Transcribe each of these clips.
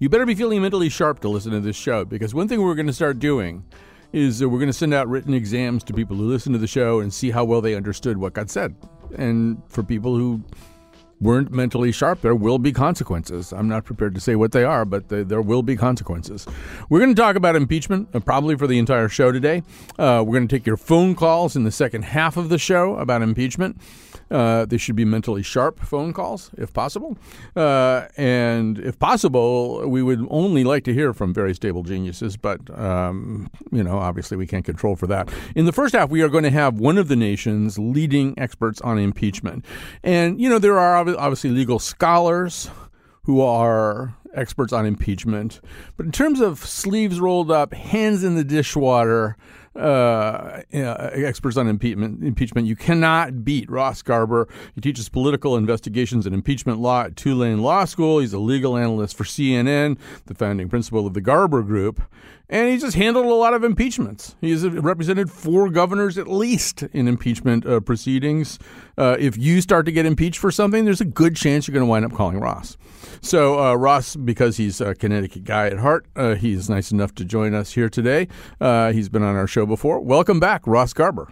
You better be feeling mentally sharp to listen to this show because one thing we're going to start doing is we're going to send out written exams to people who listen to the show and see how well they understood what got said. And for people who weren't mentally sharp, there will be consequences. I'm not prepared to say what they are, but they, there will be consequences. We're going to talk about impeachment uh, probably for the entire show today. Uh, we're going to take your phone calls in the second half of the show about impeachment. Uh, they should be mentally sharp phone calls, if possible. Uh, and if possible, we would only like to hear from very stable geniuses, but, um, you know, obviously we can't control for that. In the first half, we are going to have one of the nation's leading experts on impeachment. And, you know, there are obviously legal scholars who are experts on impeachment. But in terms of sleeves rolled up, hands in the dishwater, uh, experts on impeachment. Impeachment. You cannot beat Ross Garber. He teaches political investigations and impeachment law at Tulane Law School. He's a legal analyst for CNN, the founding principal of the Garber Group, and he's just handled a lot of impeachments. He's represented four governors at least in impeachment uh, proceedings. Uh, if you start to get impeached for something, there's a good chance you're going to wind up calling Ross. So uh, Ross, because he's a Connecticut guy at heart, uh, he's nice enough to join us here today. Uh, he's been on our show before. Welcome back, Ross Garber.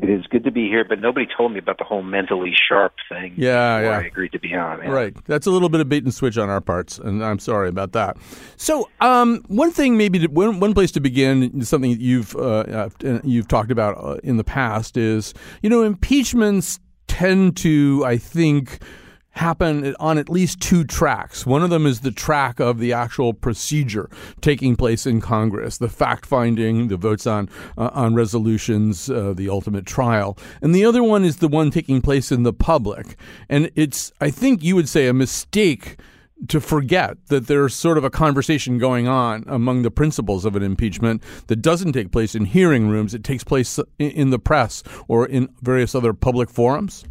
It is good to be here, but nobody told me about the whole mentally sharp thing. Yeah, yeah. I agreed to be on. Yeah. Right. That's a little bit of bait and switch on our parts, and I'm sorry about that. So, um, one thing, maybe to, one, one place to begin, something that you've uh, uh, you've talked about uh, in the past is, you know, impeachments tend to, I think happen on at least two tracks. One of them is the track of the actual procedure taking place in Congress, the fact finding, the votes on uh, on resolutions, uh, the ultimate trial, and the other one is the one taking place in the public. And it's, I think, you would say, a mistake to forget that there's sort of a conversation going on among the principals of an impeachment that doesn't take place in hearing rooms. It takes place in the press or in various other public forums.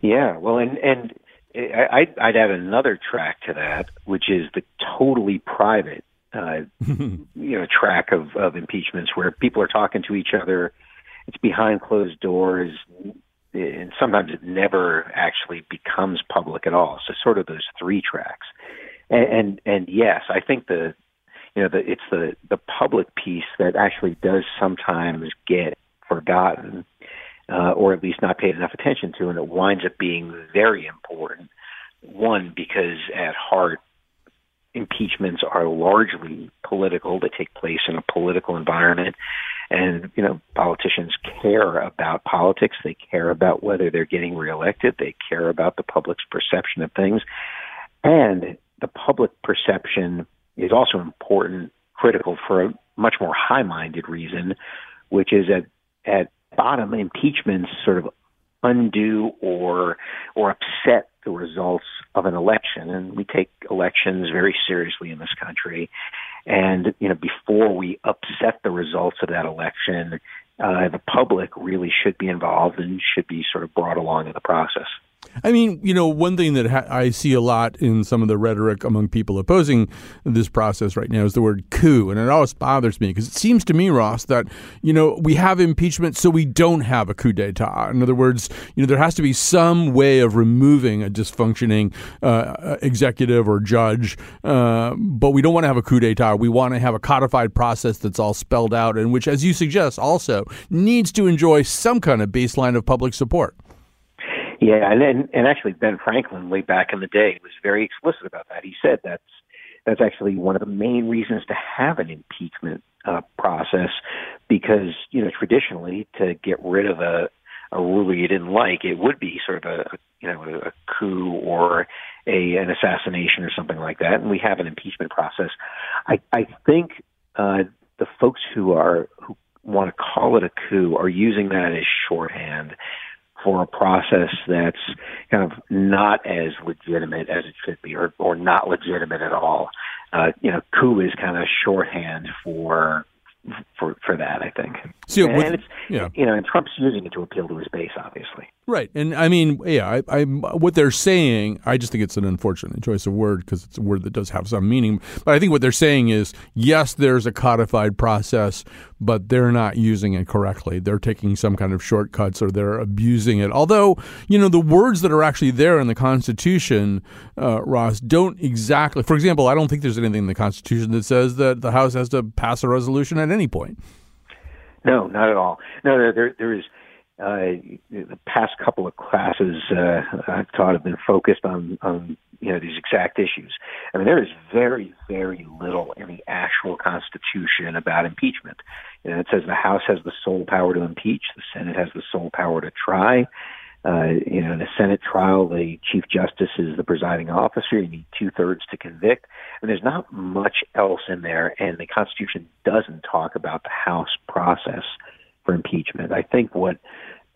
Yeah, well, and and I'd, I'd add another track to that, which is the totally private, uh, you know, track of of impeachments where people are talking to each other. It's behind closed doors, and sometimes it never actually becomes public at all. So, sort of those three tracks. And and, and yes, I think the you know the it's the the public piece that actually does sometimes get forgotten uh, or at least not paid enough attention to, and it winds up being very important. One, because at heart, impeachments are largely political. They take place in a political environment. And, you know, politicians care about politics. They care about whether they're getting reelected. They care about the public's perception of things. And the public perception is also important, critical for a much more high minded reason, which is at, at bottom impeachments sort of undo or or upset the results of an election. And we take elections very seriously in this country. And you know before we upset the results of that election uh, the public really should be involved and should be sort of brought along in the process I mean, you know, one thing that ha- I see a lot in some of the rhetoric among people opposing this process right now is the word coup. And it always bothers me because it seems to me, Ross, that, you know, we have impeachment so we don't have a coup d'etat. In other words, you know, there has to be some way of removing a dysfunctioning uh, executive or judge, uh, but we don't want to have a coup d'etat. We want to have a codified process that's all spelled out and which, as you suggest, also needs to enjoy some kind of baseline of public support. Yeah, and, and and actually Ben Franklin, way back in the day, was very explicit about that. He said that's that's actually one of the main reasons to have an impeachment uh, process, because you know traditionally to get rid of a a ruler you didn't like, it would be sort of a you know a coup or a an assassination or something like that. And we have an impeachment process. I I think uh, the folks who are who want to call it a coup are using that as shorthand for a process that's kind of not as legitimate as it should be, or or not legitimate at all. Uh, you know, coup is kind of shorthand for for for that. I think. So, and, with, and it's yeah. you know, and Trump's using it to appeal to his base, obviously. Right, and I mean, yeah, I, I what they're saying, I just think it's an unfortunate choice of word because it's a word that does have some meaning. But I think what they're saying is, yes, there's a codified process, but they're not using it correctly. They're taking some kind of shortcuts or they're abusing it. Although, you know, the words that are actually there in the Constitution, uh, Ross, don't exactly. For example, I don't think there's anything in the Constitution that says that the House has to pass a resolution at any point. No, not at all. No, there there, there is uh, the past couple of classes uh, I've taught have been focused on, on you know these exact issues. I mean, there is very, very little in the actual Constitution about impeachment. You know, it says the House has the sole power to impeach, the Senate has the sole power to try. Uh, you know, in a Senate trial, the Chief Justice is the presiding officer. You need two thirds to convict. And there's not much else in there, and the Constitution doesn't talk about the House process for impeachment. I think what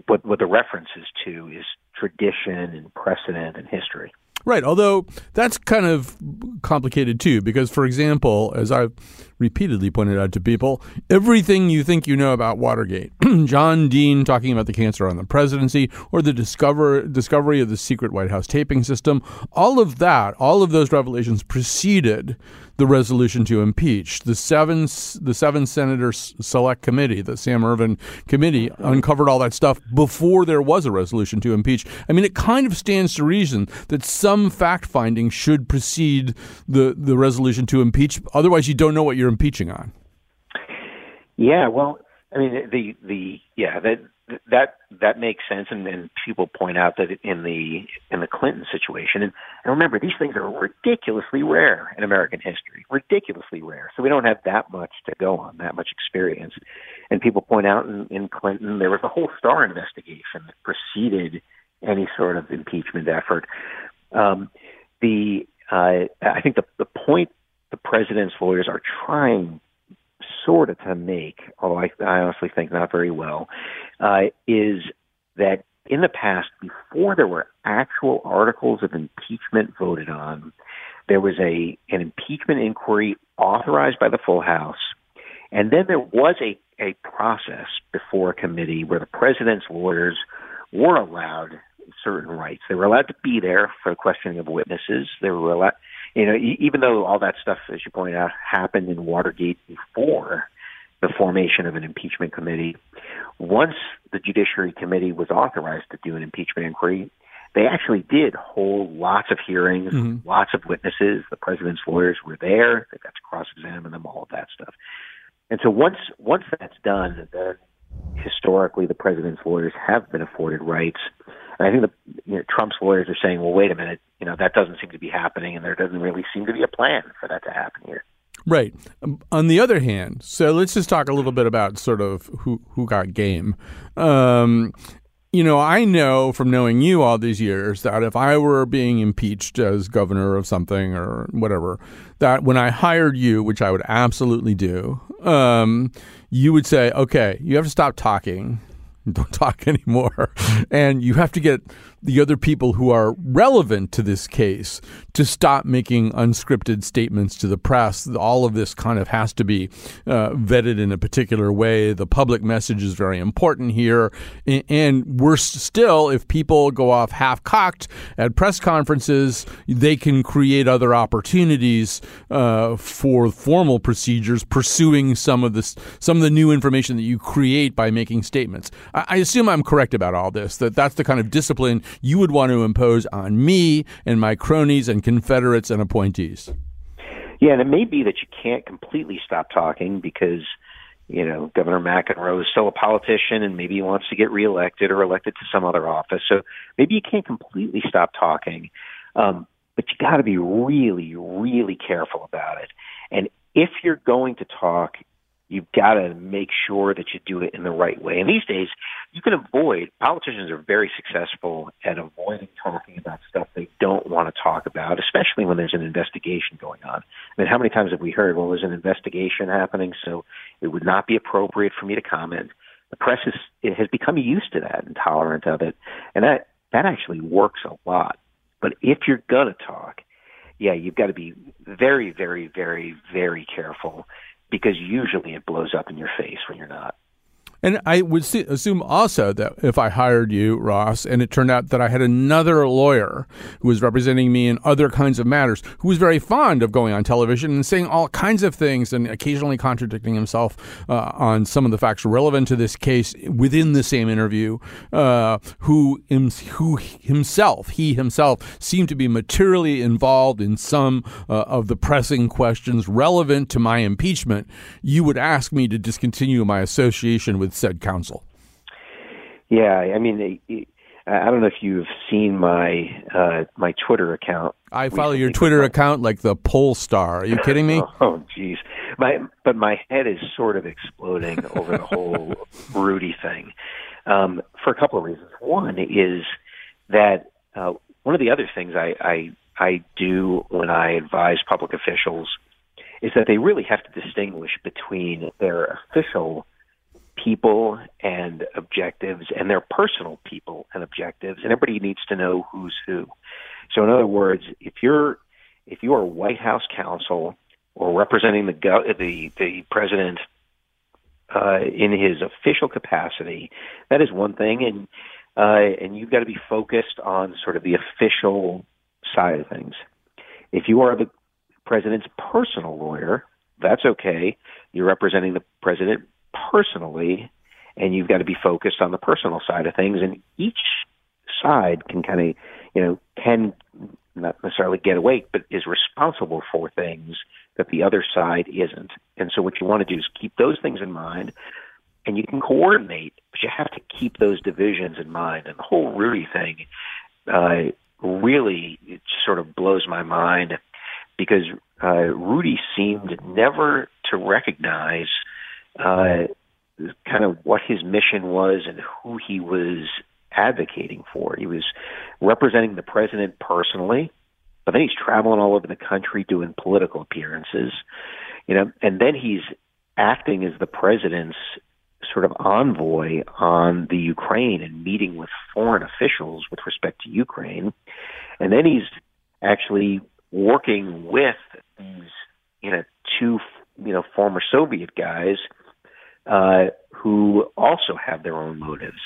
what what the reference is to is tradition and precedent and history. Right. Although that's kind of complicated too, because, for example, as I've repeatedly pointed out to people, everything you think you know about Watergate, John Dean talking about the cancer on the presidency, or the discover, discovery of the secret White House taping system, all of that, all of those revelations preceded the resolution to impeach. The seven the seven senators select committee, the Sam Ervin committee, uncovered all that stuff before there was a resolution to impeach. I mean, it kind of stands to reason that some fact finding should precede the the resolution to impeach. Otherwise, you don't know what you're impeaching on. Yeah, well, I mean, the the yeah that that that makes sense, and, and people point out that in the in the Clinton situation, and, and remember these things are ridiculously rare in American history, ridiculously rare. So we don't have that much to go on, that much experience. And people point out in, in Clinton there was a whole Starr investigation that preceded any sort of impeachment effort. Um, the uh, I think the the point the president's lawyers are trying sort of to make, although I, I honestly think not very well, uh, is that in the past, before there were actual articles of impeachment voted on, there was a an impeachment inquiry authorized by the full House, and then there was a a process before a committee where the president's lawyers were allowed certain rights. They were allowed to be there for questioning of witnesses. They were allowed you know, even though all that stuff, as you pointed out, happened in Watergate before the formation of an impeachment committee, once the Judiciary Committee was authorized to do an impeachment inquiry, they actually did hold lots of hearings, mm-hmm. lots of witnesses. The president's lawyers were there. They got to cross-examine them, all of that stuff. And so once once that's done, then historically the president's lawyers have been afforded rights and I think the you know, Trump's lawyers are saying, well, wait a minute, you know, that doesn't seem to be happening, and there doesn't really seem to be a plan for that to happen here. Right. Um, on the other hand, so let's just talk a little bit about sort of who who got game. Um, you know, I know from knowing you all these years that if I were being impeached as governor of something or whatever, that when I hired you, which I would absolutely do, um, you would say, okay, you have to stop talking don't talk anymore. And you have to get the other people who are relevant to this case to stop making unscripted statements to the press. All of this kind of has to be uh, vetted in a particular way. The public message is very important here. And we're still, if people go off half cocked at press conferences, they can create other opportunities uh, for formal procedures pursuing some of this, some of the new information that you create by making statements. I, I assume I'm correct about all this, that that's the kind of discipline you would want to impose on me and my cronies and confederates and appointees. Yeah, and it may be that you can't completely stop talking because you know Governor McEnroe is still a politician and maybe he wants to get reelected or elected to some other office. So maybe you can't completely stop talking, um, but you got to be really, really careful about it. And if you're going to talk, you've got to make sure that you do it in the right way. And these days, you can avoid, politicians are very successful at avoiding talking about stuff they don't want to talk about, especially when there's an investigation going on. I mean, how many times have we heard, well, there's an investigation happening, so it would not be appropriate for me to comment. the press is it has become used to that and tolerant of it, and that that actually works a lot. But if you're gonna talk, yeah, you've got to be very, very, very, very careful because usually it blows up in your face when you're not. And I would see, assume also that if I hired you, Ross, and it turned out that I had another lawyer who was representing me in other kinds of matters, who was very fond of going on television and saying all kinds of things and occasionally contradicting himself uh, on some of the facts relevant to this case within the same interview, uh, who, who himself, he himself, seemed to be materially involved in some uh, of the pressing questions relevant to my impeachment, you would ask me to discontinue my association with said counsel? Yeah, I mean, I don't know if you've seen my uh, my Twitter account. I follow your Twitter account like the pole star. Are you kidding me? oh, jeez. My but my head is sort of exploding over the whole Rudy thing um, for a couple of reasons. One is that uh, one of the other things I, I I do when I advise public officials is that they really have to distinguish between their official people and objectives and their personal people and objectives and everybody needs to know who's who. So in other words if you're if you are white house counsel or representing the the the president uh, in his official capacity that is one thing and uh, and you've got to be focused on sort of the official side of things. If you are the president's personal lawyer that's okay. You're representing the president personally, and you've got to be focused on the personal side of things. And each side can kind of, you know, can not necessarily get awake, but is responsible for things that the other side isn't. And so what you want to do is keep those things in mind and you can coordinate, but you have to keep those divisions in mind. And the whole Rudy thing uh, really it sort of blows my mind because uh, Rudy seemed never to recognize – uh, kind of what his mission was and who he was advocating for. He was representing the president personally, but then he's traveling all over the country doing political appearances, you know, and then he's acting as the president's sort of envoy on the Ukraine and meeting with foreign officials with respect to Ukraine. And then he's actually working with these, you know, two, you know, former Soviet guys uh, who also have their own motives.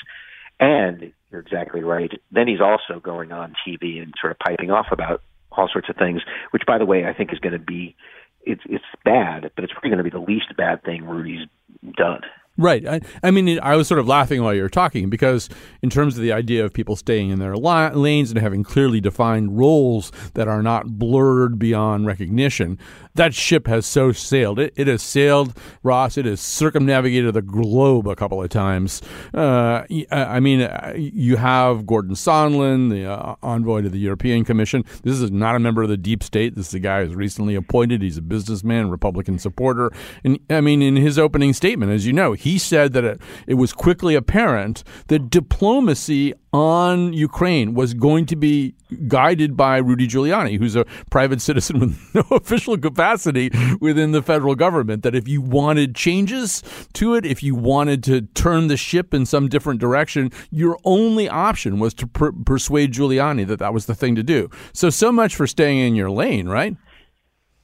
And you're exactly right. Then he's also going on TV and sort of piping off about all sorts of things, which, by the way, I think is going to be it's it's bad, but it's probably going to be the least bad thing Rudy's done. Right. I, I, mean, I was sort of laughing while you were talking because, in terms of the idea of people staying in their lanes and having clearly defined roles that are not blurred beyond recognition, that ship has so sailed. It, it has sailed, Ross. It has circumnavigated the globe a couple of times. Uh, I mean, uh, you have Gordon Sondland, the uh, envoy to the European Commission. This is not a member of the deep state. This is a guy who's recently appointed. He's a businessman, Republican supporter. And I mean, in his opening statement, as you know, he he said that it, it was quickly apparent that diplomacy on Ukraine was going to be guided by Rudy Giuliani, who's a private citizen with no official capacity within the federal government. That if you wanted changes to it, if you wanted to turn the ship in some different direction, your only option was to per- persuade Giuliani that that was the thing to do. So, so much for staying in your lane, right?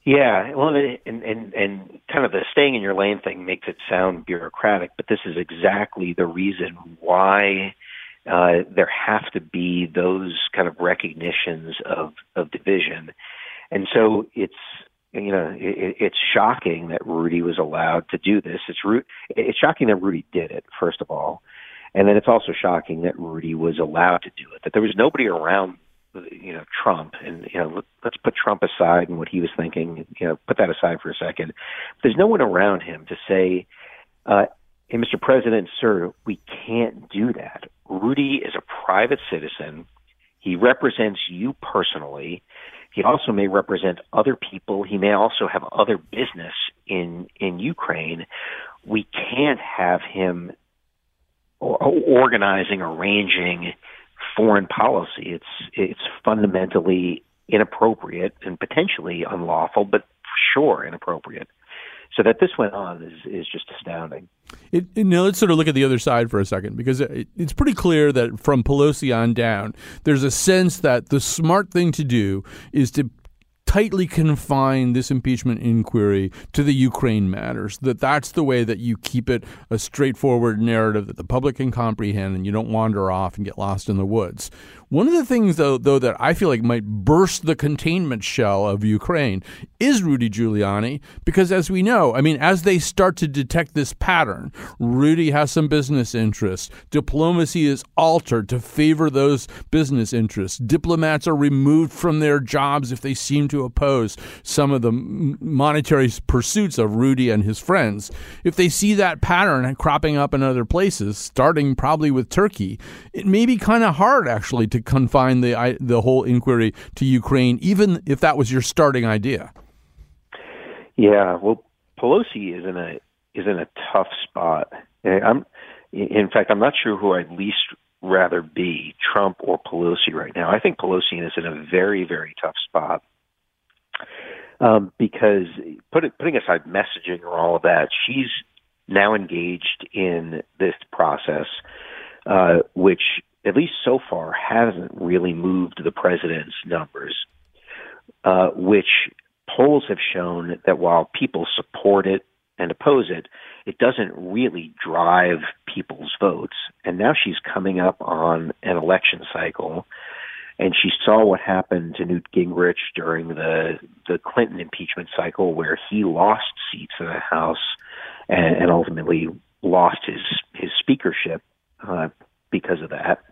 Yeah, well, and and and kind of the staying in your lane thing makes it sound bureaucratic, but this is exactly the reason why uh, there have to be those kind of recognitions of of division, and so it's you know it, it's shocking that Rudy was allowed to do this. It's it's shocking that Rudy did it first of all, and then it's also shocking that Rudy was allowed to do it. That there was nobody around you know Trump, and you know let's put Trump aside and what he was thinking. You know, put that aside for a second. There's no one around him to say, uh, "Hey, Mr. President, sir, we can't do that." Rudy is a private citizen. He represents you personally. He also may represent other people. He may also have other business in in Ukraine. We can't have him organizing, arranging foreign policy. It's it's fundamentally inappropriate and potentially unlawful, but sure inappropriate. so that this went on is is just astounding. It, now let's sort of look at the other side for a second because it, it's pretty clear that from Pelosi on down, there's a sense that the smart thing to do is to tightly confine this impeachment inquiry to the Ukraine matters. That that's the way that you keep it a straightforward narrative that the public can comprehend, and you don't wander off and get lost in the woods. One of the things, though, though, that I feel like might burst the containment shell of Ukraine is Rudy Giuliani, because as we know, I mean, as they start to detect this pattern, Rudy has some business interests. Diplomacy is altered to favor those business interests. Diplomats are removed from their jobs if they seem to oppose some of the monetary pursuits of Rudy and his friends. If they see that pattern cropping up in other places, starting probably with Turkey, it may be kind of hard actually to confine the the whole inquiry to Ukraine, even if that was your starting idea. Yeah, well, Pelosi is in a is in a tough spot. I'm, in fact, I'm not sure who I'd least rather be, Trump or Pelosi, right now. I think Pelosi is in a very very tough spot. Um, because put it, putting aside messaging or all of that, she's now engaged in this process, uh, which at least so far, hasn't really moved the president's numbers, uh, which polls have shown that while people support it and oppose it, it doesn't really drive people's votes. And now she's coming up on an election cycle, and she saw what happened to Newt Gingrich during the the Clinton impeachment cycle, where he lost seats in the House and, and ultimately lost his his speakership uh, because of that.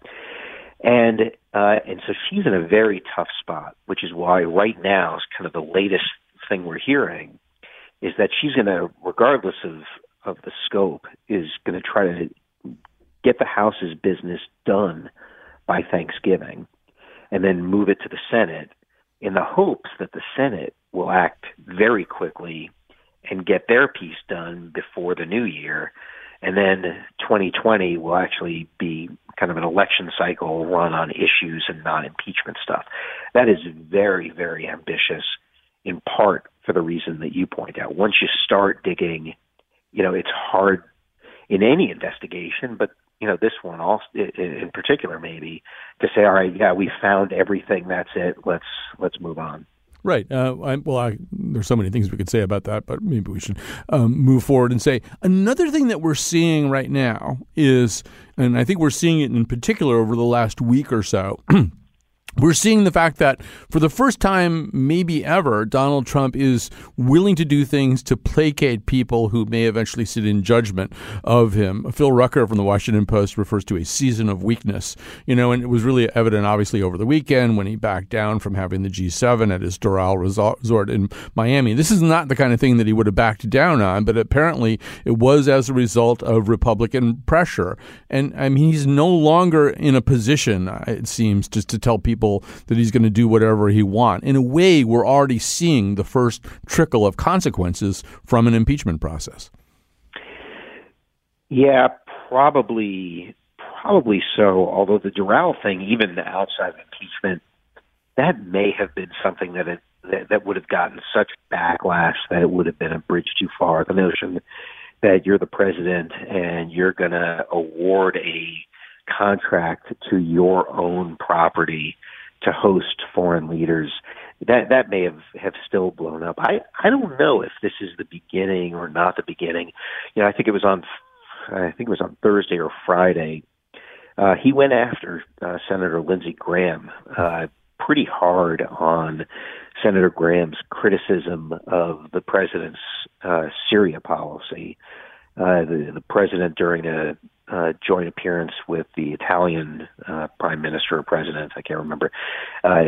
And uh, and so she's in a very tough spot, which is why right now is kind of the latest thing we're hearing is that she's going to, regardless of of the scope, is going to try to get the House's business done by Thanksgiving, and then move it to the Senate in the hopes that the Senate will act very quickly and get their piece done before the new year and then 2020 will actually be kind of an election cycle run on issues and not impeachment stuff. That is very, very ambitious, in part for the reason that you point out. Once you start digging, you know, it's hard in any investigation, but you know, this one also in particular, maybe to say, all right, yeah, we found everything. That's it. Let's let's move on. Right. Uh, I, well, I, there's so many things we could say about that, but maybe we should um, move forward and say another thing that we're seeing right now is, and I think we're seeing it in particular over the last week or so. we're seeing the fact that for the first time, maybe ever, Donald Trump is willing to do things to placate people who may eventually sit in judgment of him. Phil Rucker from the Washington Post refers to a season of weakness, you know, and it was really evident, obviously, over the weekend when he backed down from having the G7 at his Doral resort in Miami. This is not the kind of thing that he would have backed down on, but apparently it was as a result of Republican pressure. And I mean, he's no longer in a position, it seems, just to tell people people that he's going to do whatever he wants. In a way, we're already seeing the first trickle of consequences from an impeachment process. Yeah, probably, probably so. Although the Doral thing, even the outside of impeachment, that may have been something that it that, that would have gotten such backlash that it would have been a bridge too far. The notion that you're the president and you're going to award a contract to your own property to host foreign leaders. That that may have have still blown up. I I don't know if this is the beginning or not the beginning. You know, I think it was on I think it was on Thursday or Friday. Uh, he went after uh, Senator Lindsey Graham uh, pretty hard on Senator Graham's criticism of the president's uh, Syria policy. Uh, the, the president, during a uh, joint appearance with the Italian uh, prime minister or president, I can't remember, uh,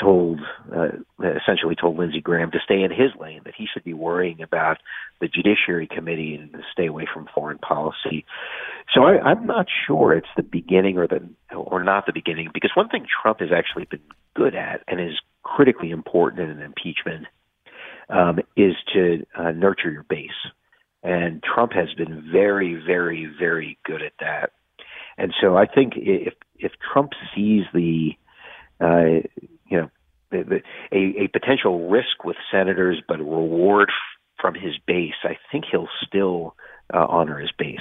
told uh, essentially told Lindsey Graham to stay in his lane, that he should be worrying about the Judiciary Committee and to stay away from foreign policy. So I, I'm not sure it's the beginning or the or not the beginning, because one thing Trump has actually been good at and is critically important in an impeachment um, is to uh, nurture your base and Trump has been very, very, very good at that. And so I think if if Trump sees the, uh, you know, the, the, a, a potential risk with senators, but a reward from his base, I think he'll still uh, honor his base.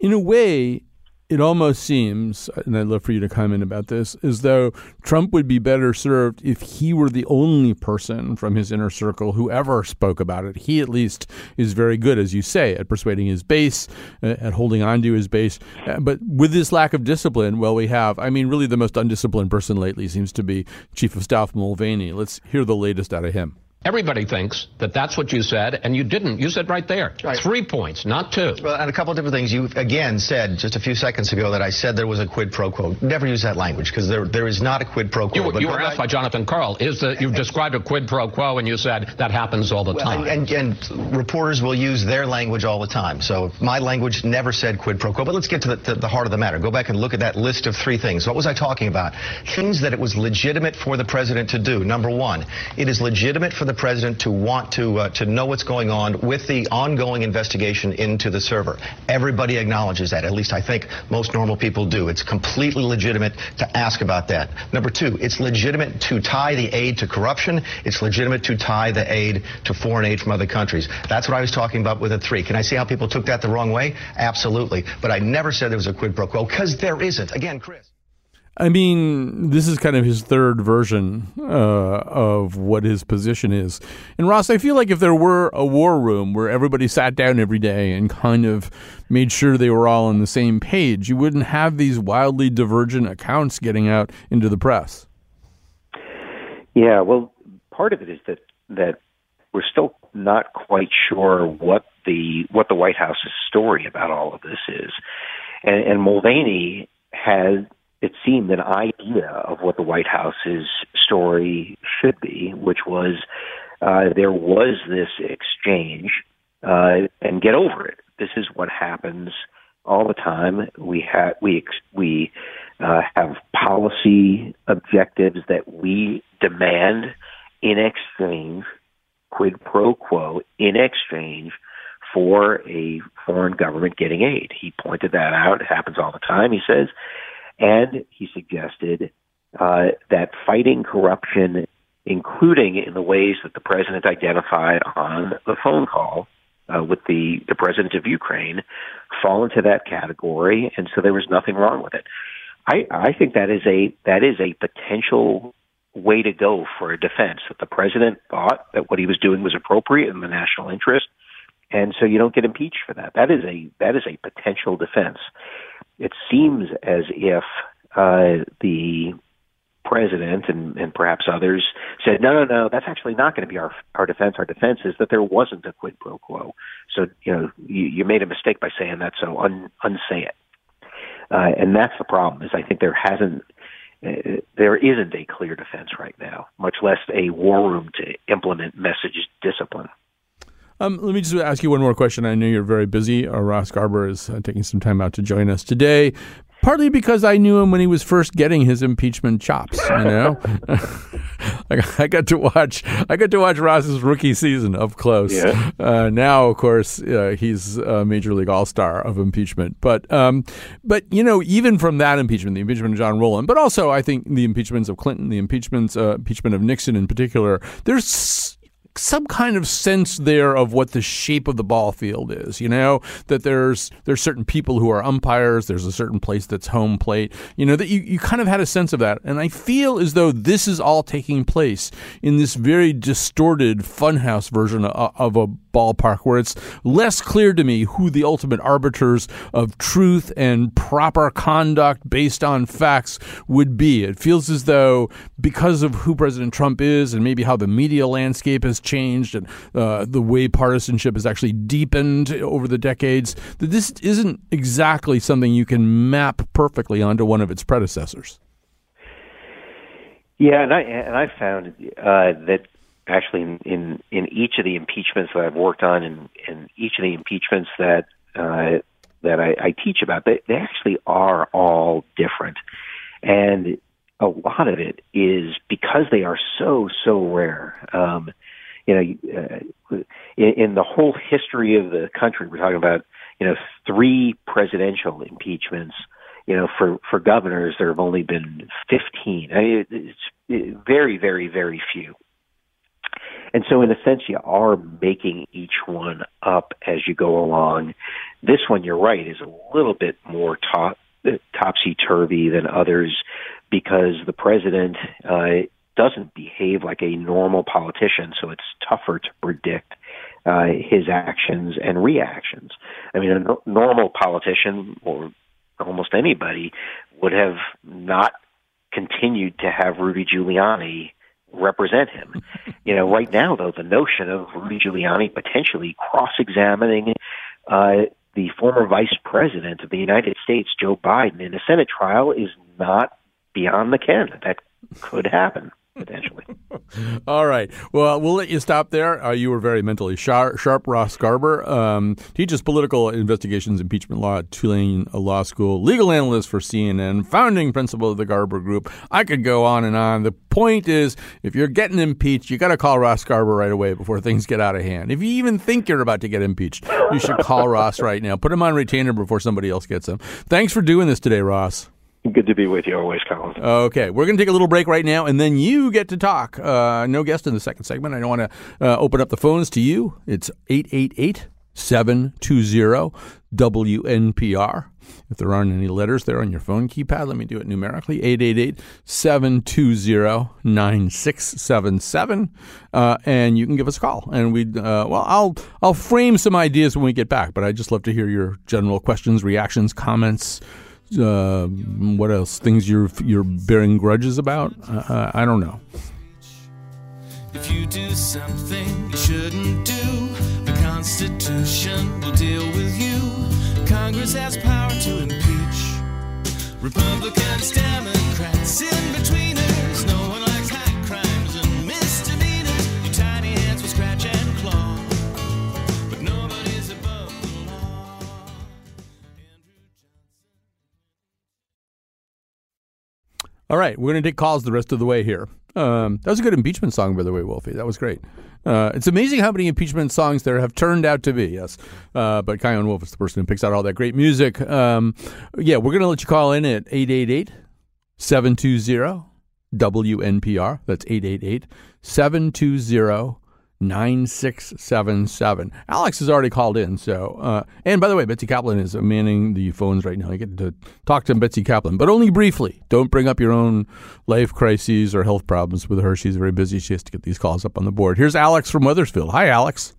In a way, it almost seems, and I'd love for you to comment about this, as though Trump would be better served if he were the only person from his inner circle who ever spoke about it. He, at least, is very good, as you say, at persuading his base, uh, at holding on to his base. Uh, but with this lack of discipline, well, we have, I mean, really the most undisciplined person lately seems to be Chief of Staff Mulvaney. Let's hear the latest out of him. Everybody thinks that that's what you said, and you didn't. You said right there, right. three points, not two. Well, and a couple of different things. You again said just a few seconds ago that I said there was a quid pro quo. Never use that language because there there is not a quid pro quo. You, you were asked by Jonathan Karl. Is that you described a quid pro quo, and you said that happens all the well, time. And, and, and, reporters will use their language all the time. So my language never said quid pro quo. But let's get to the, the, the heart of the matter. Go back and look at that list of three things. What was I talking about? Things that it was legitimate for the president to do. Number one, it is legitimate for the president to want to uh, to know what's going on with the ongoing investigation into the server. Everybody acknowledges that. At least I think most normal people do. It's completely legitimate to ask about that. Number two, it's legitimate to tie the aid to corruption. It's legitimate to tie the aid to foreign aid from other countries. That's what I was talking about with the three. Can I see how people took that the wrong way? Absolutely. But I never said there was a quid pro quo because there isn't. Again, Chris. I mean, this is kind of his third version uh, of what his position is. And Ross, I feel like if there were a war room where everybody sat down every day and kind of made sure they were all on the same page, you wouldn't have these wildly divergent accounts getting out into the press. Yeah, well, part of it is that that we're still not quite sure what the what the White House's story about all of this is, and, and Mulvaney has it seemed an idea of what the White House's story should be, which was uh, there was this exchange, uh, and get over it. This is what happens all the time. We have we ex- we uh, have policy objectives that we demand in exchange, quid pro quo, in exchange for a foreign government getting aid. He pointed that out. It happens all the time. He says and he suggested uh, that fighting corruption, including in the ways that the president identified on the phone call uh, with the, the president of Ukraine, fall into that category. And so there was nothing wrong with it. I, I think that is a that is a potential way to go for a defense that the president thought that what he was doing was appropriate in the national interest and so you don't get impeached for that that is a that is a potential defense it seems as if uh, the president and, and perhaps others said, no, no, no, that's actually not going to be our our defense. Our defense is that there wasn't a quid pro quo. So you know you, you made a mistake by saying that. So un, unsay it. Uh, and that's the problem. Is I think there hasn't uh, there isn't a clear defense right now, much less a war room to implement message discipline. Um, let me just ask you one more question. I know you're very busy. Uh, Ross Garber is uh, taking some time out to join us today, partly because I knew him when he was first getting his impeachment chops. You know, I got to watch. I got to watch Ross's rookie season up close. Yeah. Uh, now, of course, uh, he's a major league all star of impeachment. But, um, but you know, even from that impeachment, the impeachment of John Rowland, but also I think the impeachments of Clinton, the impeachments, uh, impeachment of Nixon in particular, there's some kind of sense there of what the shape of the ball field is. You know that there's there's certain people who are umpires. There's a certain place that's home plate. You know that you, you kind of had a sense of that, and I feel as though this is all taking place in this very distorted funhouse version of, of a ballpark where it's less clear to me who the ultimate arbiters of truth and proper conduct based on facts would be. It feels as though because of who President Trump is and maybe how the media landscape has changed and uh, the way partisanship has actually deepened over the decades, that this isn't exactly something you can map perfectly onto one of its predecessors. Yeah, and I and I found uh, that actually in, in, in each of the impeachments that I've worked on and in each of the impeachments that uh, that I, I teach about, they, they actually are all different. And a lot of it is because they are so, so rare. Um, you know, uh, in, in the whole history of the country, we're talking about, you know, three presidential impeachments. You know, for, for governors, there have only been 15. I mean, it's very, very, very few. And so, in a sense, you are making each one up as you go along. This one, you're right, is a little bit more top, topsy turvy than others because the president uh, doesn't behave like a normal politician, so it's tougher to predict uh, his actions and reactions. I mean, a no- normal politician or almost anybody would have not continued to have Rudy Giuliani represent him. you know, right now, though, the notion of Rudy Giuliani potentially cross-examining uh, the former vice president of the United States, Joe Biden, in a Senate trial is not beyond the ken. That could happen potentially. All right. Well, we'll let you stop there. Uh, you were very mentally sharp. sharp. Ross Garber um, teaches political investigations, impeachment law at Tulane Law School, legal analyst for CNN, founding principal of the Garber Group. I could go on and on. The point is, if you're getting impeached, you got to call Ross Garber right away before things get out of hand. If you even think you're about to get impeached, you should call Ross right now. Put him on retainer before somebody else gets him. Thanks for doing this today, Ross. Good to be with you always, Colin. Okay, we're going to take a little break right now, and then you get to talk. Uh, no guest in the second segment. I don't want to uh, open up the phones to you. It's 888 720 WNPR. If there aren't any letters there on your phone keypad, let me do it numerically 888 720 9677. Uh, and you can give us a call. And we, uh, well, I'll, I'll frame some ideas when we get back, but I'd just love to hear your general questions, reactions, comments uh, what else? Things you're you're bearing grudges about? Uh, I don't know. If you do something you shouldn't do, the Constitution will deal with you. Congress has power to impeach Republicans, Democrats, in betweeners. All right, we're going to take calls the rest of the way here. Um, that was a good impeachment song, by the way, Wolfie. That was great. Uh, it's amazing how many impeachment songs there have turned out to be. Yes, uh, but Chion Wolf is the person who picks out all that great music. Um, yeah, we're going to let you call in at 888 720 WNPR. That's 888 720 9677. Alex has already called in. So, uh, and by the way, Betsy Kaplan is manning the phones right now. You get to talk to Betsy Kaplan, but only briefly. Don't bring up your own life crises or health problems with her. She's very busy. She has to get these calls up on the board. Here's Alex from Wethersfield. Hi, Alex.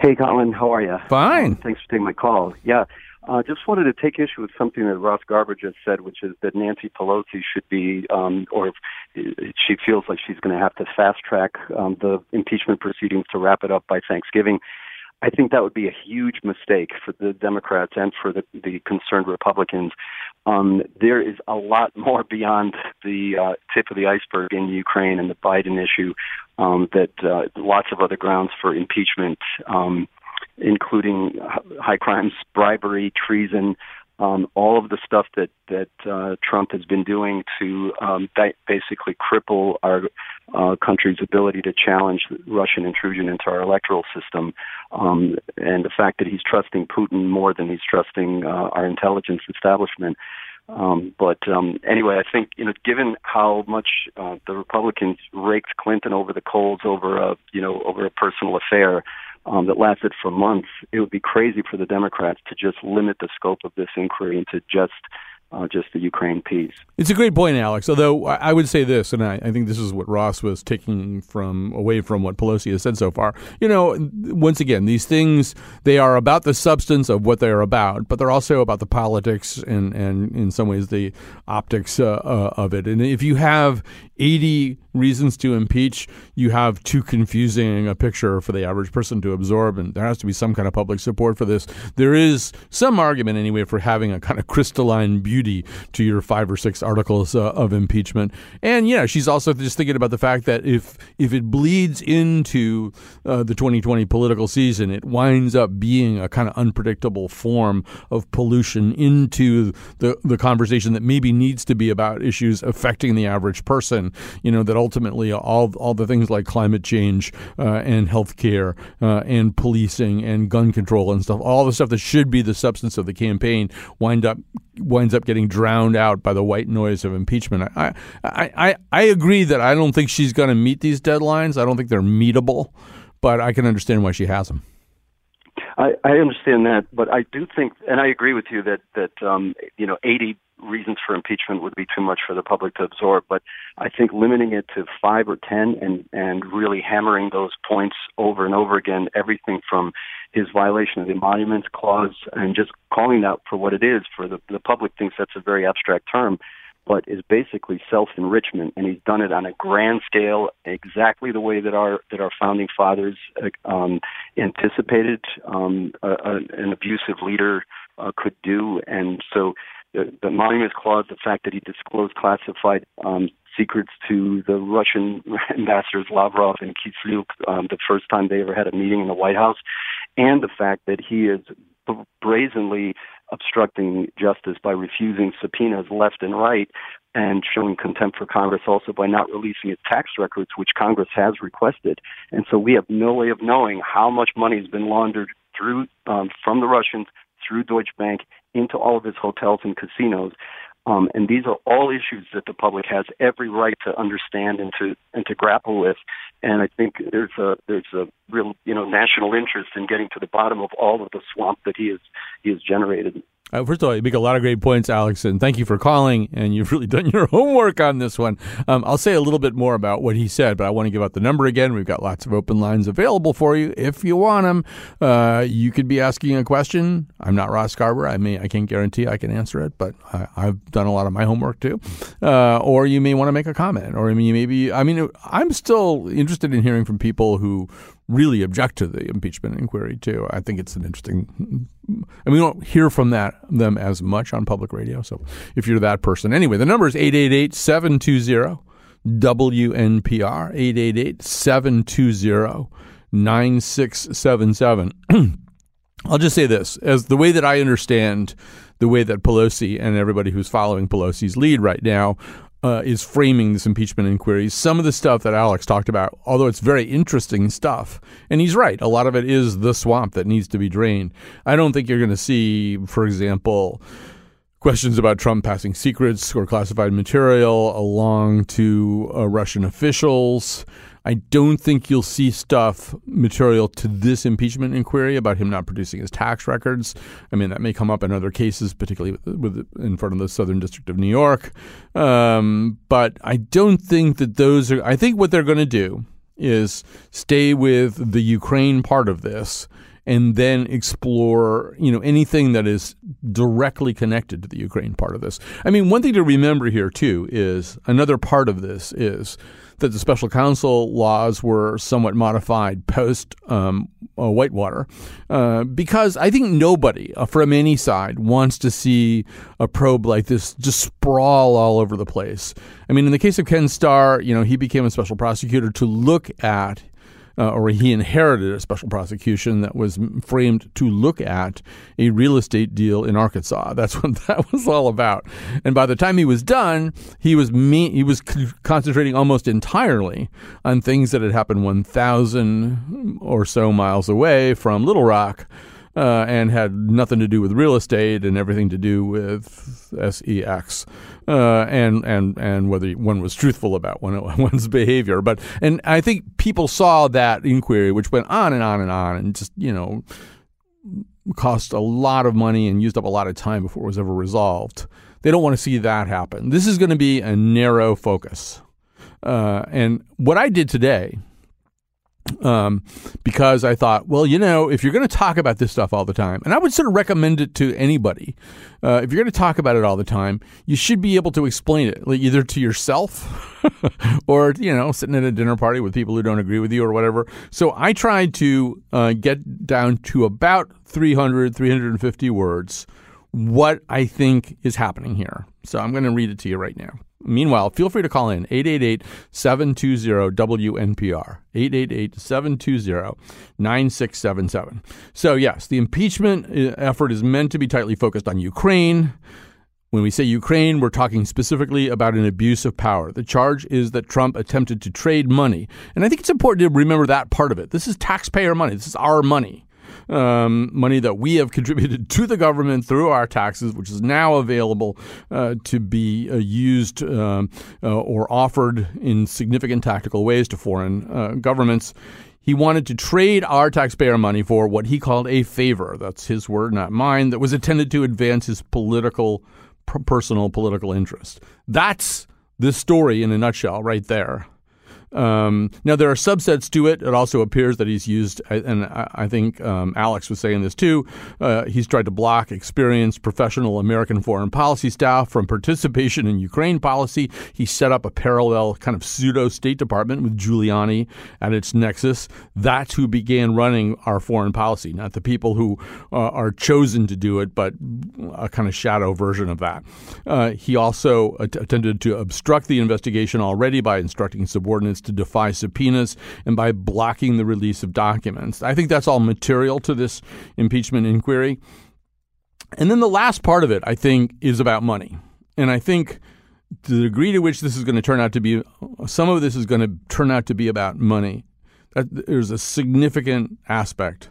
Hey, Colin. How are you? Fine. Thanks for taking my call. Yeah. Uh, just wanted to take issue with something that Ross Garber just said, which is that Nancy Pelosi should be, um, or she feels like she's going to have to fast track um, the impeachment proceedings to wrap it up by Thanksgiving. I think that would be a huge mistake for the Democrats and for the, the concerned Republicans. Um, there is a lot more beyond the uh, tip of the iceberg in Ukraine and the Biden issue um, that uh, lots of other grounds for impeachment. Um, including high crimes, bribery, treason, um, all of the stuff that that uh, Trump has been doing to um, basically cripple our uh, country's ability to challenge Russian intrusion into our electoral system, um, and the fact that he's trusting Putin more than he's trusting uh, our intelligence establishment. Um, but um, anyway, I think you know, given how much uh, the Republicans raked Clinton over the coals over a you know over a personal affair, um, that lasted for months, it would be crazy for the Democrats to just limit the scope of this inquiry into just uh, just the Ukraine piece. It's a great point, Alex. Although I would say this, and I, I, think this is what Ross was taking from away from what Pelosi has said so far. You know, once again, these things they are about the substance of what they are about, but they're also about the politics and and in some ways the optics uh, uh, of it. And if you have 80 reasons to impeach, you have too confusing a picture for the average person to absorb, and there has to be some kind of public support for this. There is some argument, anyway, for having a kind of crystalline beauty to your five or six articles uh, of impeachment. And yeah, she's also just thinking about the fact that if if it bleeds into uh, the 2020 political season, it winds up being a kind of unpredictable form of pollution into the the conversation that maybe needs to be about issues affecting the average person. You know that ultimately all all the things like climate change uh, and healthcare uh, and policing and gun control and stuff, all the stuff that should be the substance of the campaign, wind up winds up getting drowned out by the white noise of impeachment. I I I, I agree that I don't think she's going to meet these deadlines. I don't think they're meetable, but I can understand why she has them. I, I understand that, but I do think, and I agree with you that that um, you know, 80 reasons for impeachment would be too much for the public to absorb. But I think limiting it to five or ten and and really hammering those points over and over again, everything from his violation of the emoluments clause and just calling out for what it is. For the the public thinks that's a very abstract term but is basically self-enrichment, and he's done it on a grand scale, exactly the way that our that our founding fathers um, anticipated um, a, a, an abusive leader uh, could do. And so, the, the Emoluments Clause, the fact that he disclosed classified um, secrets to the Russian ambassadors Lavrov and Kislyak um, the first time they ever had a meeting in the White House, and the fact that he is brazenly obstructing justice by refusing subpoenas left and right and showing contempt for Congress also by not releasing its tax records, which Congress has requested. And so we have no way of knowing how much money has been laundered through um, from the Russians through Deutsche Bank into all of his hotels and casinos. Um, and these are all issues that the public has every right to understand and to and to grapple with. And I think there's a there's a real you know national interest in getting to the bottom of all of the swamp that he has he has generated. Uh, first of all, you make a lot of great points, Alex, and thank you for calling. And you've really done your homework on this one. Um, I'll say a little bit more about what he said, but I want to give out the number again. We've got lots of open lines available for you if you want them. Uh, you could be asking a question. I'm not Ross Garber. I may I can't guarantee I can answer it, but I, have done a lot of my homework too. Uh, or you may want to make a comment, or I mean, maybe I mean, I'm still interested in hearing from people who really object to the impeachment inquiry too. I think it's an interesting. and we don't hear from that them as much on public radio. So if you're that person, anyway, the number is 888-720 WNPR 888-720-9677. I'll just say this as the way that I understand the way that Pelosi and everybody who's following Pelosi's lead right now uh, is framing this impeachment inquiry. Some of the stuff that Alex talked about, although it's very interesting stuff, and he's right, a lot of it is the swamp that needs to be drained. I don't think you're going to see, for example, questions about Trump passing secrets or classified material along to uh, Russian officials. I don't think you'll see stuff material to this impeachment inquiry about him not producing his tax records. I mean, that may come up in other cases, particularly with, with in front of the Southern District of New York. Um, but I don't think that those are. I think what they're going to do is stay with the Ukraine part of this and then explore, you know, anything that is directly connected to the Ukraine part of this. I mean, one thing to remember here too is another part of this is that the special counsel laws were somewhat modified post um, uh, Whitewater, uh, because I think nobody uh, from any side wants to see a probe like this just sprawl all over the place. I mean, in the case of Ken Starr, you know, he became a special prosecutor to look at uh, or he inherited a special prosecution that was framed to look at a real estate deal in Arkansas. That's what that was all about. And by the time he was done, he was me- he was c- concentrating almost entirely on things that had happened 1,000 or so miles away from Little Rock uh, and had nothing to do with real estate and everything to do with sex uh, and and and whether one was truthful about one, one's behavior. But and I think people saw that inquiry, which went on and on and on, and just you know cost a lot of money and used up a lot of time before it was ever resolved. They don't want to see that happen. This is going to be a narrow focus. Uh, and what I did today um, because I thought, well, you know, if you're going to talk about this stuff all the time, and I would sort of recommend it to anybody, uh, if you're going to talk about it all the time, you should be able to explain it, like either to yourself or, you know, sitting at a dinner party with people who don't agree with you or whatever. So I tried to uh, get down to about 300, 350 words what I think is happening here. So I'm going to read it to you right now. Meanwhile, feel free to call in 888 720 WNPR, 888 720 9677. So, yes, the impeachment uh, effort is meant to be tightly focused on Ukraine. When we say Ukraine, we're talking specifically about an abuse of power. The charge is that Trump attempted to trade money. And I think it's important to remember that part of it. This is taxpayer money, this is our money. Um, money that we have contributed to the government through our taxes, which is now available uh, to be uh, used um, uh, or offered in significant tactical ways to foreign uh, governments. He wanted to trade our taxpayer money for what he called a favor. That's his word, not mine, that was intended to advance his political, personal political interest. That's the story in a nutshell, right there. Um, now there are subsets to it. It also appears that he's used, and I think um, Alex was saying this too. Uh, he's tried to block experienced professional American foreign policy staff from participation in Ukraine policy. He set up a parallel kind of pseudo State Department with Giuliani at its nexus. That's who began running our foreign policy, not the people who uh, are chosen to do it, but a kind of shadow version of that. Uh, he also attempted to obstruct the investigation already by instructing subordinates to defy subpoenas and by blocking the release of documents. I think that's all material to this impeachment inquiry. And then the last part of it, I think, is about money. And I think the degree to which this is going to turn out to be, some of this is going to turn out to be about money. That, there's a significant aspect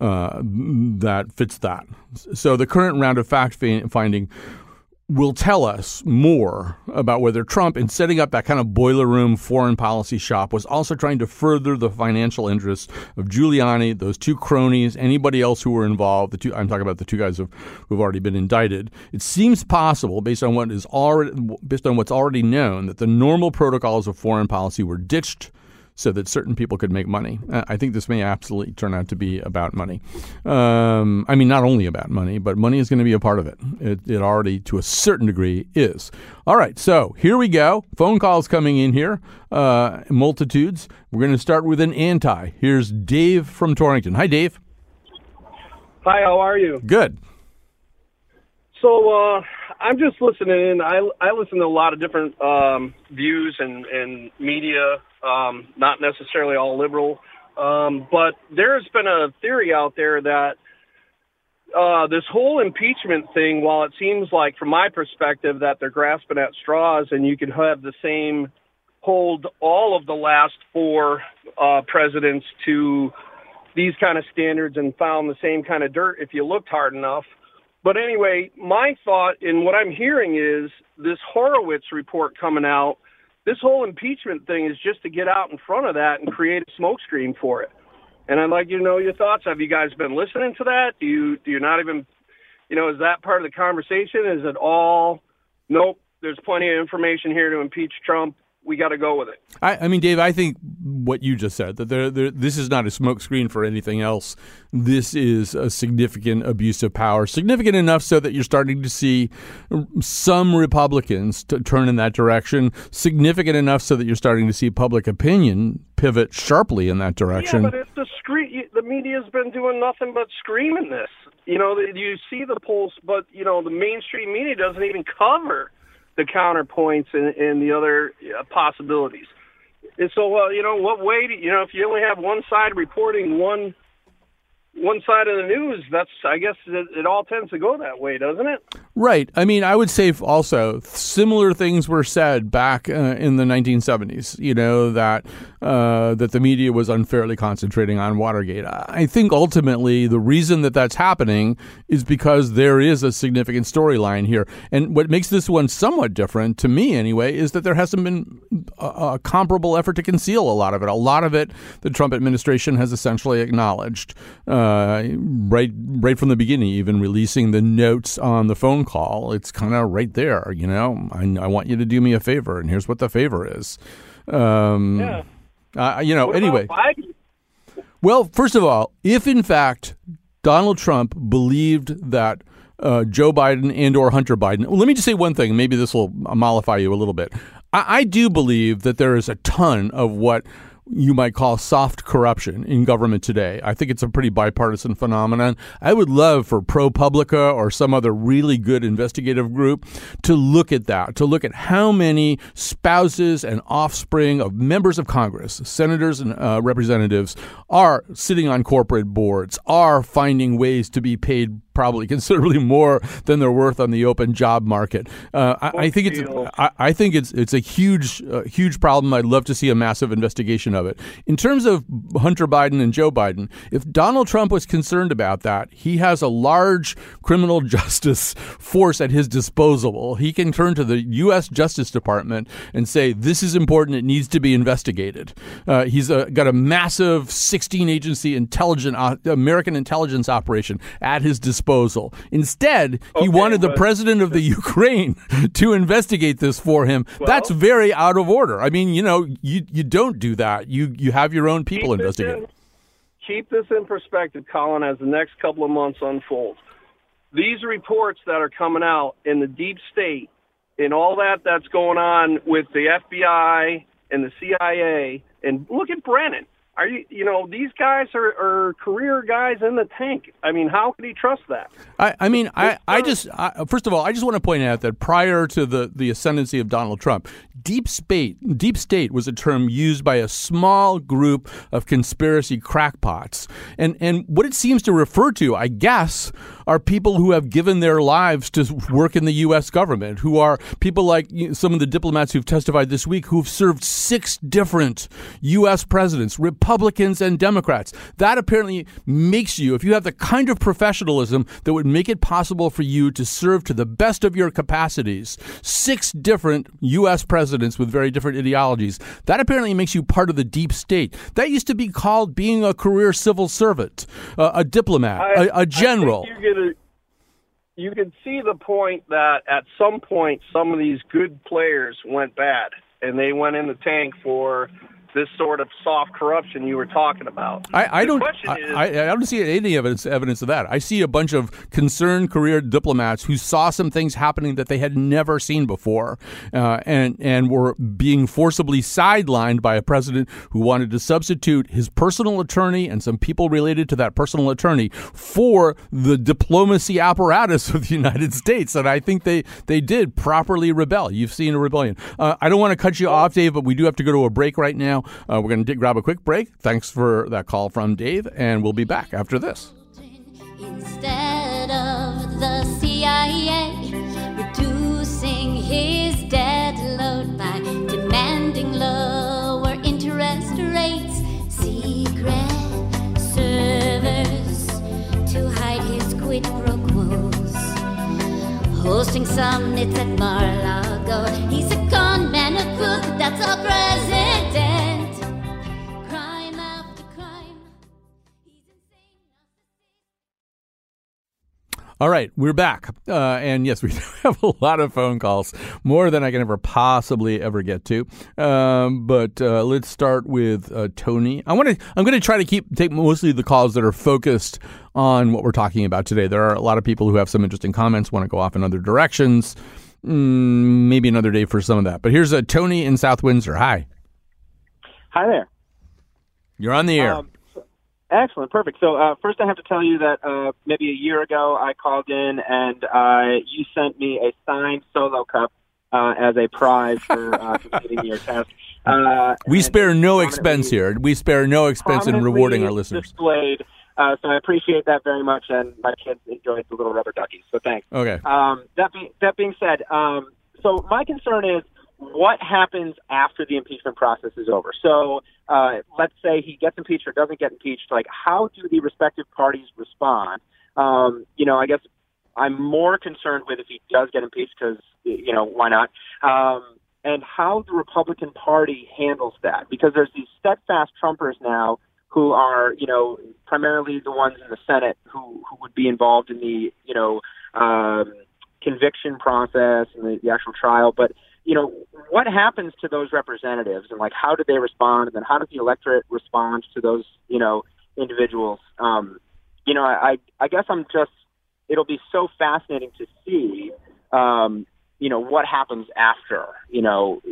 uh, that fits that. So the current round of fact finding will tell us more about whether Trump, in setting up that kind of boiler room foreign policy shop, was also trying to further the financial interests of Giuliani, those two cronies, anybody else who were involved. The two I'm talking about the two guys who've, already been indicted. It seems possible, based on what is already based on what's already known, that the normal protocols of foreign policy were ditched so that certain people could make money. Uh, I think this may absolutely turn out to be about money. Um, I mean, not only about money, but money is going to be a part of it. it. It already, to a certain degree, is. All right, so here we go. Phone calls coming in here, uh, multitudes. We're going to start with an anti. Here's Dave from Torrington. Hi, Dave. Hi, how are you? Good. So uh, I'm just listening in. I, I listen to a lot of different um, views and, and media um, not necessarily all liberal. Um, but there's been a theory out there that uh, this whole impeachment thing, while it seems like, from my perspective, that they're grasping at straws and you could have the same hold all of the last four uh, presidents to these kind of standards and found the same kind of dirt if you looked hard enough. But anyway, my thought and what I'm hearing is this Horowitz report coming out this whole impeachment thing is just to get out in front of that and create a smokescreen for it. And I'd like you to know your thoughts. Have you guys been listening to that? Do you do you not even, you know, is that part of the conversation? Is it all? Nope. There's plenty of information here to impeach Trump we got to go with it. I, I, mean, Dave, I think what you just said that there, there, this is not a smokescreen for anything else. This is a significant abuse of power, significant enough so that you're starting to see some Republicans to turn in that direction, significant enough so that you're starting to see public opinion pivot sharply in that direction. Yeah, but it's the screen. The media's been doing nothing but screaming this. You know, you see the polls, but you know the mainstream media doesn't even cover the counterpoints and, and the other uh, possibilities. And so, uh, you know, what way do you know if you only have one side reporting one one side of the news, that's I guess it, it, all tends to go that way, doesn't it? Right. I mean, I would say also similar things were said back uh, in the 1970s. You know that uh, that the media was unfairly concentrating on Watergate. I think ultimately the reason that that's happening is because there is a significant storyline here, and what makes this one somewhat different to me, anyway, is that there hasn't been a, a comparable effort to conceal a lot of it. A lot of it, the Trump administration has essentially acknowledged. Uh, right right from the beginning, even releasing the notes on the phone call. It's kind of right there. You know, I, I, want you to do me a favor, and here's what the favor is. Um, yeah. Uh, you know. What anyway. Well, first of all, if in fact Donald Trump believed that uh, Joe Biden and or Hunter Biden. Well, let me just say one thing. Maybe this will mollify you a little bit. I, I do believe that there is a ton of what you might call soft corruption in government today. I think it's a pretty bipartisan phenomenon. I would love for ProPublica or some other really good investigative group to look at that, to look at how many spouses and offspring of members of Congress, senators and uh, representatives, are sitting on corporate boards, are finding ways to be paid probably considerably more than they're worth on the open job market. Uh, I, I, think it's I, I, think it's it's a huge uh, huge problem. I'd love to see a massive investigation of it. In terms of Hunter Biden and Joe Biden, if Donald Trump was concerned about that, he has a large criminal justice force at his disposal. He can turn to the U.S. Justice Department and say this is important. It needs to be investigated. Uh, he's uh, got a massive 16 agency intelligent uh, American intelligence operation at his disposal. Instead, he okay, wanted the president of the Ukraine to investigate this for him. Well, That's very out of order. I mean, you know, you you don't do that. You you have your own people investigate. keep this in perspective, Colin, as the next couple of months unfold. These reports that are coming out in the deep state and all that that's going on with the FBI and the CIA, and look at Brennan are you you know these guys are, are career guys in the tank. I mean how could he trust that? I, I mean i, I just I, first of all i just want to point out that prior to the, the ascendancy of donald trump deep state deep state was a term used by a small group of conspiracy crackpots. And and what it seems to refer to i guess are people who have given their lives to work in the U.S. government, who are people like some of the diplomats who've testified this week who've served six different U.S. presidents, Republicans and Democrats. That apparently makes you, if you have the kind of professionalism that would make it possible for you to serve to the best of your capacities, six different U.S. presidents with very different ideologies, that apparently makes you part of the deep state. That used to be called being a career civil servant, uh, a diplomat, I, a, a general you could see the point that at some point some of these good players went bad and they went in the tank for this sort of soft corruption you were talking about. I, I don't. I, is, I, I, don't see any evidence evidence of that. I see a bunch of concerned career diplomats who saw some things happening that they had never seen before, uh, and and were being forcibly sidelined by a president who wanted to substitute his personal attorney and some people related to that personal attorney for the diplomacy apparatus of the United States. And I think they they did properly rebel. You've seen a rebellion. Uh, I don't want to cut you off, Dave, but we do have to go to a break right now. Uh, we're going to grab a quick break. Thanks for that call from Dave, and we'll be back after this. Instead of the CIA reducing his debt load by demanding lower interest rates, secret servers to hide his quid pro quos, hosting at Mar-a-Lago. He's a con man, a crook, that's our president. All right, we're back. Uh, and yes, we have a lot of phone calls, more than I can ever possibly ever get to. Um, but uh, let's start with uh, Tony. I want to. I'm going to try to keep take mostly the calls that are focused on what we're talking about today. There are a lot of people who have some interesting comments, want to go off in other directions. Mm, maybe another day for some of that. But here's a Tony in South Windsor. Hi. Hi there. You're on the air. Um, Excellent, perfect. So uh, first, I have to tell you that uh, maybe a year ago I called in and uh, you sent me a signed solo cup uh, as a prize for uh, completing your test. Uh, we spare no expense here. We spare no expense in rewarding our listeners. Displayed. Uh, so I appreciate that very much, and my kids enjoyed the little rubber duckies. So thanks. Okay. Um, that being that being said, um, so my concern is what happens after the impeachment process is over. So uh, let's say he gets impeached or doesn't get impeached. Like, how do the respective parties respond? Um, you know, I guess I'm more concerned with if he does get impeached because, you know, why not? Um, and how the Republican Party handles that because there's these steadfast Trumpers now who are, you know, primarily the ones in the Senate who who would be involved in the, you know, um, conviction process and the, the actual trial, but you know, what happens to those representatives and like how do they respond and then how does the electorate respond to those, you know, individuals? Um, you know, I, I guess I'm just, it'll be so fascinating to see, um, you know, what happens after, you know,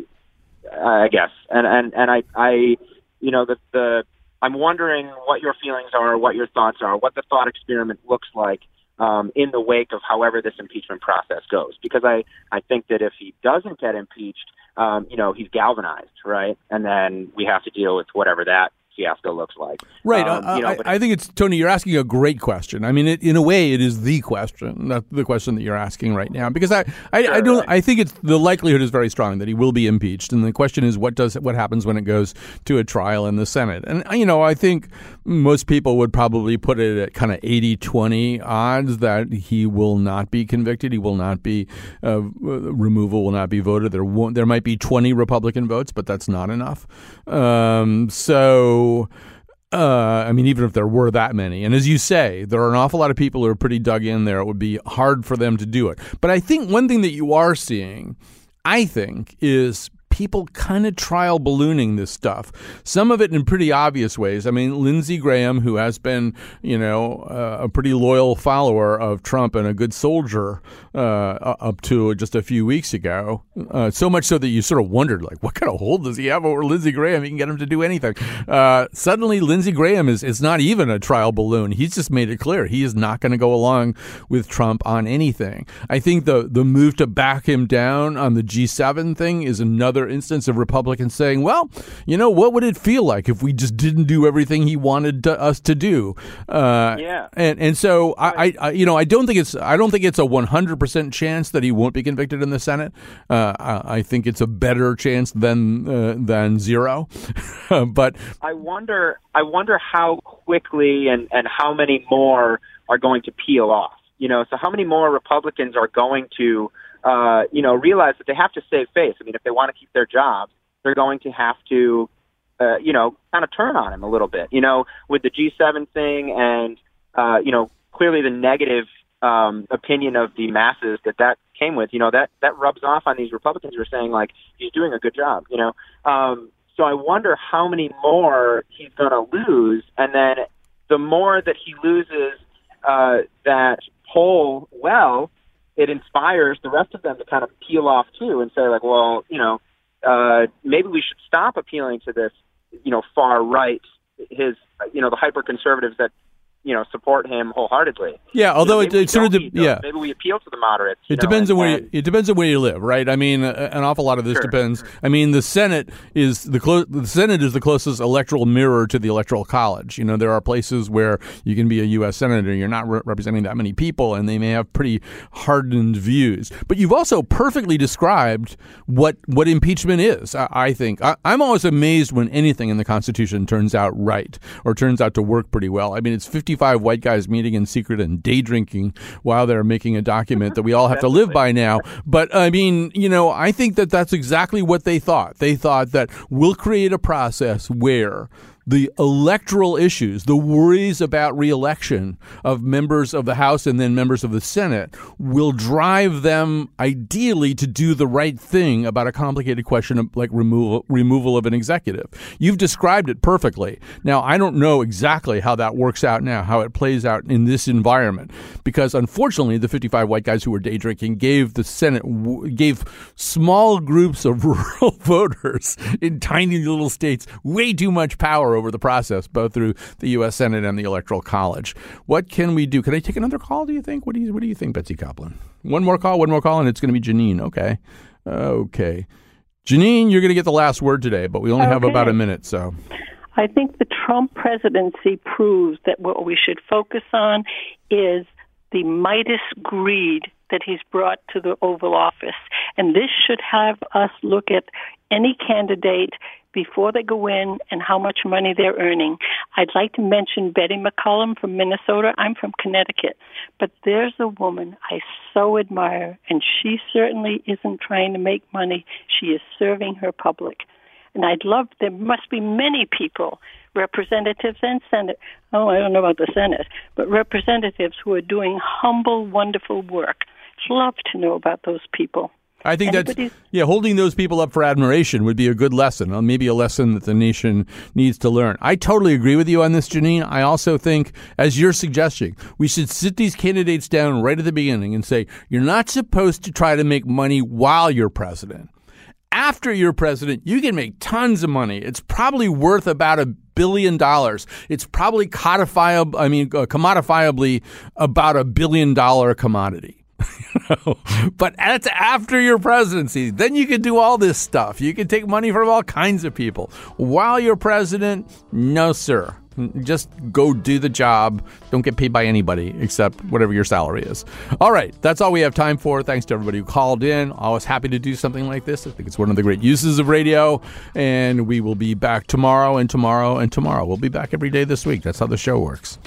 I guess. And, and, and I, I, you know, the, the, I'm wondering what your feelings are, what your thoughts are, what the thought experiment looks like um, in the wake of however this impeachment process goes. Because I, I think that if he doesn't get impeached, um, you know, he's galvanized, right? And then we have to deal with whatever that fiasco looks like. Right. Um, uh, you know, I, but I think it's Tony. You're asking a great question. I mean, it, in a way, it is the question, not the question that you're asking right now, because I, I, I don't. I think it's the likelihood is very strong that he will be impeached, and the question is what does what happens when it goes to a trial in the Senate. And you know, I think most people would probably put it at kind of 80-20 odds that he will not be convicted. He will not be uh, removal will not be voted. There won't. There might be twenty Republican votes, but that's not enough. Um, so. Uh, I mean, even if there were that many, and as you say, there are an awful lot of people who are pretty dug in there. It would be hard for them to do it. But I think one thing that you are seeing, I think, is people kind of trial ballooning this stuff. Some of it in pretty obvious ways. I mean, Lindsey Graham, who has been, you know, uh, a pretty loyal follower of Trump and a good soldier uh, up to just a few weeks ago, uh, so much so that you sort of wondered, like, what kind of hold does he have over Lindsey Graham? He can get him to do anything. Uh, suddenly, Lindsey Graham is, is not even a trial balloon. He's just made it clear he is not going to go along with Trump on anything. I think the, the move to back him down on the G7 thing is another instance of Republicans saying, well, you know, what would it feel like if we just didn't do everything he wanted to, us to do? Uh, yeah. And, and so I, I, you know, I don't think it's, I don't think it's a 100% chance that he won't be convicted in the Senate. Uh, I, I think it's a better chance than, uh, than zero. but I wonder, I wonder how quickly and, and how many more are going to peel off. You know, so how many more Republicans are going to uh, you know, realize that they have to save face. I mean, if they want to keep their jobs, they're going to have to, uh, you know, kind of turn on him a little bit. You know, with the G7 thing and, uh, you know, clearly the negative um, opinion of the masses that that came with, you know, that that rubs off on these Republicans who are saying like he's doing a good job. You know, um, so I wonder how many more he's going to lose, and then the more that he loses uh, that poll well it inspires the rest of them to kind of peel off too and say like, well, you know, uh, maybe we should stop appealing to this, you know, far right, his, you know, the hyper conservatives that you know support him wholeheartedly. Yeah, although you know, it, it sort of de- yeah. Maybe we appeal to the moderates. It know, depends and, on where you, it depends on where you live, right? I mean, uh, an awful lot of this Sure. depends. I mean, the Senate is the clo- the Senate is the closest electoral mirror to the electoral college. You know, there are places where you can be a U.S. senator, you're not re- representing that many people, and they may have pretty hardened views. But you've also perfectly described what what impeachment is. I, I think I, I'm always amazed when anything in the Constitution turns out right or turns out to work pretty well. I mean, it's 55 white guys meeting in secret and day drinking while they're making a document that we all have to live by now. But I mean, you know, I think that that's exactly what they thought. They thought that we'll create a process where the electoral issues, the worries about reelection of members of the House and then members of the Senate will drive them ideally to do the right thing about a complicated question like removal removal of an executive. You've described it perfectly. Now, I don't know exactly how that works out now, how it plays out in this environment because unfortunately the 55 white guys who were day drinking gave the Senate gave small groups of rural voters in tiny little states way too much power over the process, both through the U.S. Senate and the Electoral College. What can we do? Can I take another call? Do you think? What do you What do you think, Betsy Kaplan? One more call. One more call, and it's going to be Janine. Okay, okay. Janine, you're going to get the last word today, but we only have about a minute, so. I think the Trump presidency proves that what we should focus on is the Midas greed that he's brought to the Oval Office. And this should have us look at any candidate before they go in and how much money they're earning. I'd like to mention Betty McCollum from Minnesota. I'm from Connecticut. But there's a woman I so admire, and she certainly isn't trying to make money. She is serving her public. And I'd love, there must be many people, representatives and Senate, oh, I don't know about the Senate, but representatives who are doing humble, wonderful work. Love to know about those people. I think Anybody's- that's yeah. Holding those people up for admiration would be a good lesson, uh, maybe a lesson that the nation needs to learn. I totally agree with you on this, Janine. I also think, as you're suggesting, we should sit these candidates down right at the beginning and say, you're not supposed to try to make money while you're president. After you're president, you can make tons of money. It's probably worth about a billion dollars. It's probably codifiable. I mean, uh, commodifiably about a billion dollar commodity. but that's after your presidency. Then you can do all this stuff. You can take money from all kinds of people. While you're president, no, sir. Just go do the job. Don't get paid by anybody except whatever your salary is. All right, that's all we have time for. Thanks to everybody who called in. Always happy to do something like this. I think it's one of the great uses of radio. And we will be back tomorrow and tomorrow and tomorrow. We'll be back every day this week. That's how the show works.